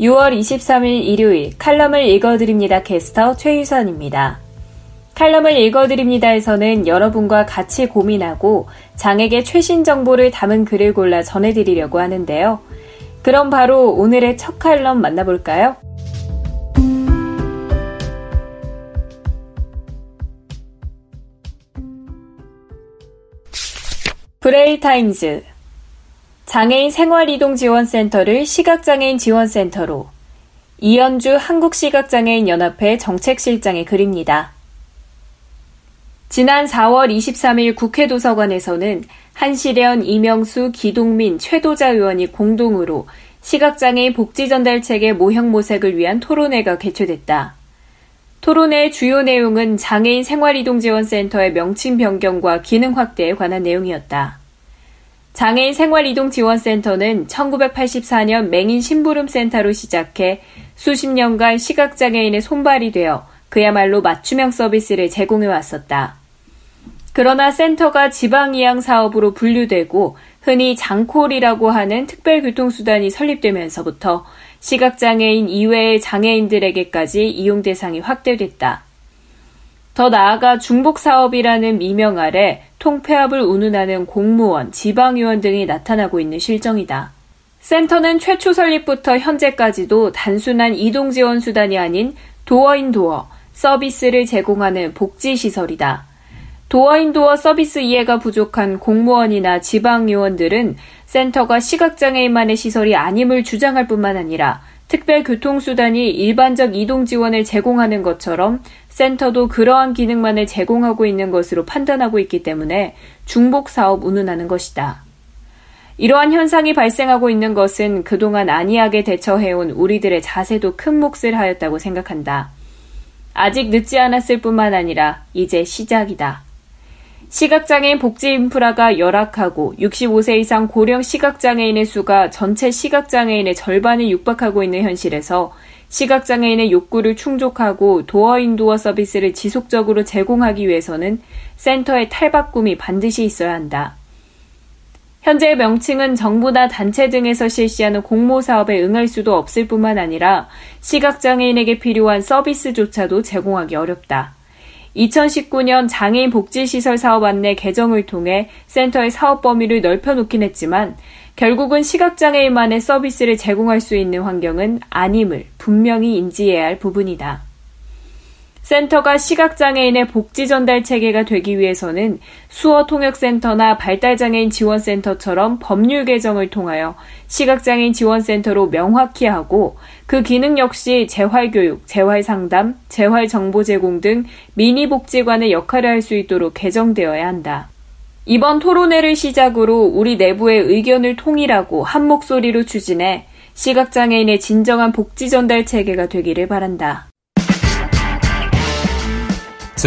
6월 23일 일요일 칼럼을 읽어드립니다. 캐스터 최유선입니다. 칼럼을 읽어드립니다에서는 여러분과 같이 고민하고 장애계 최신 정보를 담은 글을 골라 전해드리려고 하는데요. 그럼 바로 오늘의 첫 칼럼 만나볼까요? 브레일 타임즈 장애인 생활이동지원센터를 시각장애인 지원센터로 이현주 한국시각장애인연합회 정책실장의 글입니다. 지난 4월 23일 국회 도서관에서는 한시련, 이명수, 기동민, 최도자 의원이 공동으로 시각장애인 복지전달책의 모형 모색을 위한 토론회가 개최됐다. 토론회의 주요 내용은 장애인 생활이동지원센터의 명칭 변경과 기능 확대에 관한 내용이었다. 장애인 생활이동지원센터는 1984년 맹인 심부름센터로 시작해 수십 년간 시각장애인의 손발이 되어 그야말로 맞춤형 서비스를 제공해 왔었다. 그러나 센터가 지방이양 사업으로 분류되고 흔히 장콜이라고 하는 특별교통수단이 설립되면서부터 시각장애인 이외의 장애인들에게까지 이용 대상이 확대됐다. 더 나아가 중복사업이라는 미명 아래 통폐합을 운운하는 공무원, 지방의원 등이 나타나고 있는 실정이다. 센터는 최초 설립부터 현재까지도 단순한 이동 지원 수단이 아닌 도어인 도어, 서비스를 제공하는 복지 시설이다. 도어인 도어 서비스 이해가 부족한 공무원이나 지방의원들은 센터가 시각장애인만의 시설이 아님을 주장할 뿐만 아니라 특별 교통수단이 일반적 이동 지원을 제공하는 것처럼 센터도 그러한 기능만을 제공하고 있는 것으로 판단하고 있기 때문에 중복 사업 운운하는 것이다. 이러한 현상이 발생하고 있는 것은 그동안 안이하게 대처해온 우리들의 자세도 큰 몫을 하였다고 생각한다. 아직 늦지 않았을 뿐만 아니라 이제 시작이다. 시각장애인 복지 인프라가 열악하고 65세 이상 고령 시각장애인의 수가 전체 시각장애인의 절반을 육박하고 있는 현실에서 시각장애인의 욕구를 충족하고 도어 인도어 서비스를 지속적으로 제공하기 위해서는 센터의 탈바꿈이 반드시 있어야 한다. 현재 명칭은 정부나 단체 등에서 실시하는 공모 사업에 응할 수도 없을 뿐만 아니라 시각장애인에게 필요한 서비스조차도 제공하기 어렵다. 2019년 장애인 복지시설 사업 안내 개정을 통해 센터의 사업 범위를 넓혀놓긴 했지만 결국은 시각장애인만의 서비스를 제공할 수 있는 환경은 아님을 분명히 인지해야 할 부분이다. 센터가 시각장애인의 복지 전달 체계가 되기 위해서는 수어 통역센터나 발달장애인 지원센터처럼 법률 개정을 통하여 시각장애인 지원센터로 명확히 하고 그 기능 역시 재활교육, 재활상담, 재활정보 제공 등 미니복지관의 역할을 할 수 있도록 개정되어야 한다. 이번 토론회를 시작으로 우리 내부의 의견을 통일하고 한 목소리로 추진해 시각장애인의 진정한 복지 전달 체계가 되기를 바란다.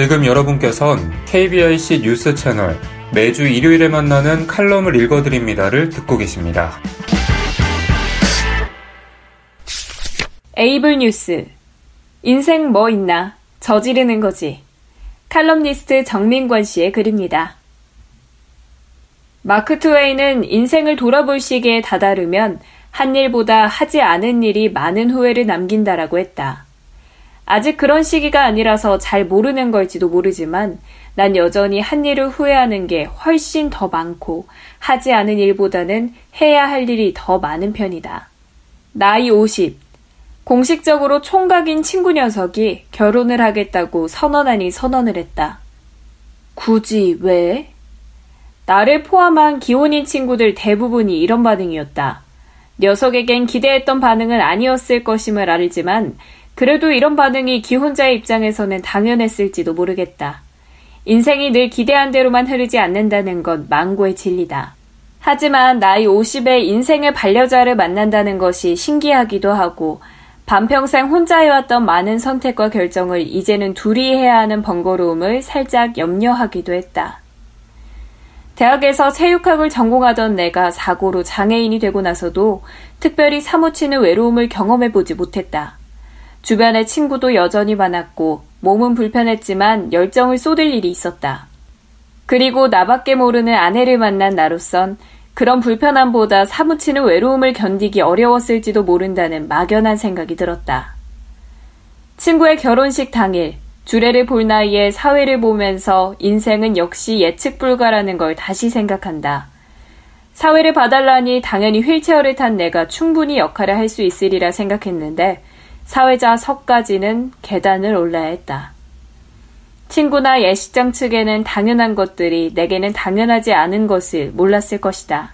지금 여러분께선 KBIC 뉴스 채널 매주 일요일에 만나는 칼럼을 읽어드립니다를 듣고 계십니다. 에이블 뉴스 인생 뭐 있나 저지르는 거지 칼럼니스트 정민관 씨의 글입니다. 마크 트웨이는 인생을 돌아볼 시기에 다다르면 한 일보다 하지 않은 일이 많은 후회를 남긴다라고 했다. 아직 그런 시기가 아니라서 잘 모르는 걸지도 모르지만 난 여전히 한 일을 후회하는 게 훨씬 더 많고 하지 않은 일보다는 해야 할 일이 더 많은 편이다. 나이 50. 공식적으로 총각인 친구 녀석이 결혼을 하겠다고 선언하니 선언을 했다. 굳이 왜? 나를 포함한 기혼인 친구들 대부분이 이런 반응이었다. 녀석에겐 기대했던 반응은 아니었을 것임을 알지만 그래도 이런 반응이 기혼자의 입장에서는 당연했을지도 모르겠다. 인생이 늘 기대한 대로만 흐르지 않는다는 건 망고의 진리다. 하지만 나이 50에 인생의 반려자를 만난다는 것이 신기하기도 하고 반평생 혼자 해왔던 많은 선택과 결정을 이제는 둘이 해야 하는 번거로움을 살짝 염려하기도 했다. 대학에서 체육학을 전공하던 내가 사고로 장애인이 되고 나서도 특별히 사무치는 외로움을 경험해보지 못했다. 주변에 친구도 여전히 많았고 몸은 불편했지만 열정을 쏟을 일이 있었다. 그리고 나밖에 모르는 아내를 만난 나로선 그런 불편함보다 사무치는 외로움을 견디기 어려웠을지도 모른다는 막연한 생각이 들었다. 친구의 결혼식 당일, 주례를 볼 나이에 사회를 보면서 인생은 역시 예측 불가라는 걸 다시 생각한다. 사회를 봐달라니 당연히 휠체어를 탄 내가 충분히 역할을 할 수 있으리라 생각했는데 사회자 석까지는 계단을 올라야 했다. 친구나 예식장 측에는 당연한 것들이 내게는 당연하지 않은 것을 몰랐을 것이다.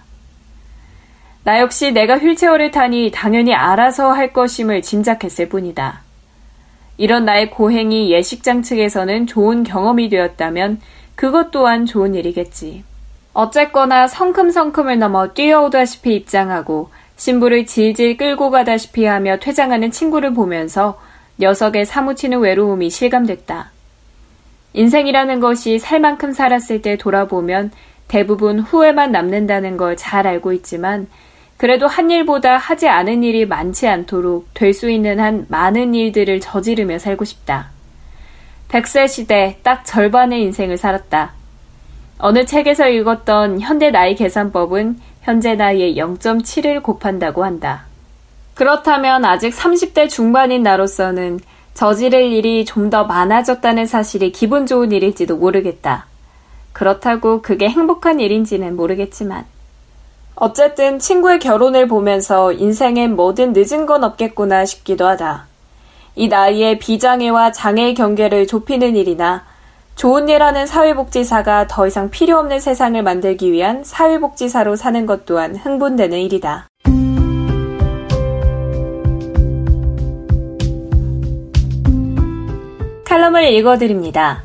나 역시 내가 휠체어를 타니 당연히 알아서 할 것임을 짐작했을 뿐이다. 이런 나의 고행이 예식장 측에서는 좋은 경험이 되었다면 그것 또한 좋은 일이겠지. 어쨌거나 성큼성큼을 넘어 뛰어오다시피 입장하고 신부를 질질 끌고 가다시피 하며 퇴장하는 친구를 보면서 녀석의 사무치는 외로움이 실감됐다. 인생이라는 것이 살 만큼 살았을 때 돌아보면 대부분 후회만 남는다는 걸 잘 알고 있지만 그래도 한 일보다 하지 않은 일이 많지 않도록 될 수 있는 한 많은 일들을 저지르며 살고 싶다. 100세 시대 딱 절반의 인생을 살았다. 어느 책에서 읽었던 현대 나이 계산법은 현재 나이의 0.7을 곱한다고 한다. 그렇다면 아직 30대 중반인 나로서는 저지를 일이 좀 더 많아졌다는 사실이 기분 좋은 일일지도 모르겠다. 그렇다고 그게 행복한 일인지는 모르겠지만. 어쨌든 친구의 결혼을 보면서 인생엔 뭐든 늦은 건 없겠구나 싶기도 하다. 이 나이에 비장애와 장애의 경계를 좁히는 일이나 좋은 일 하는 사회복지사가 더 이상 필요 없는 세상을 만들기 위한 사회복지사로 사는 것 또한 흥분되는 일이다. 칼럼을 읽어드립니다.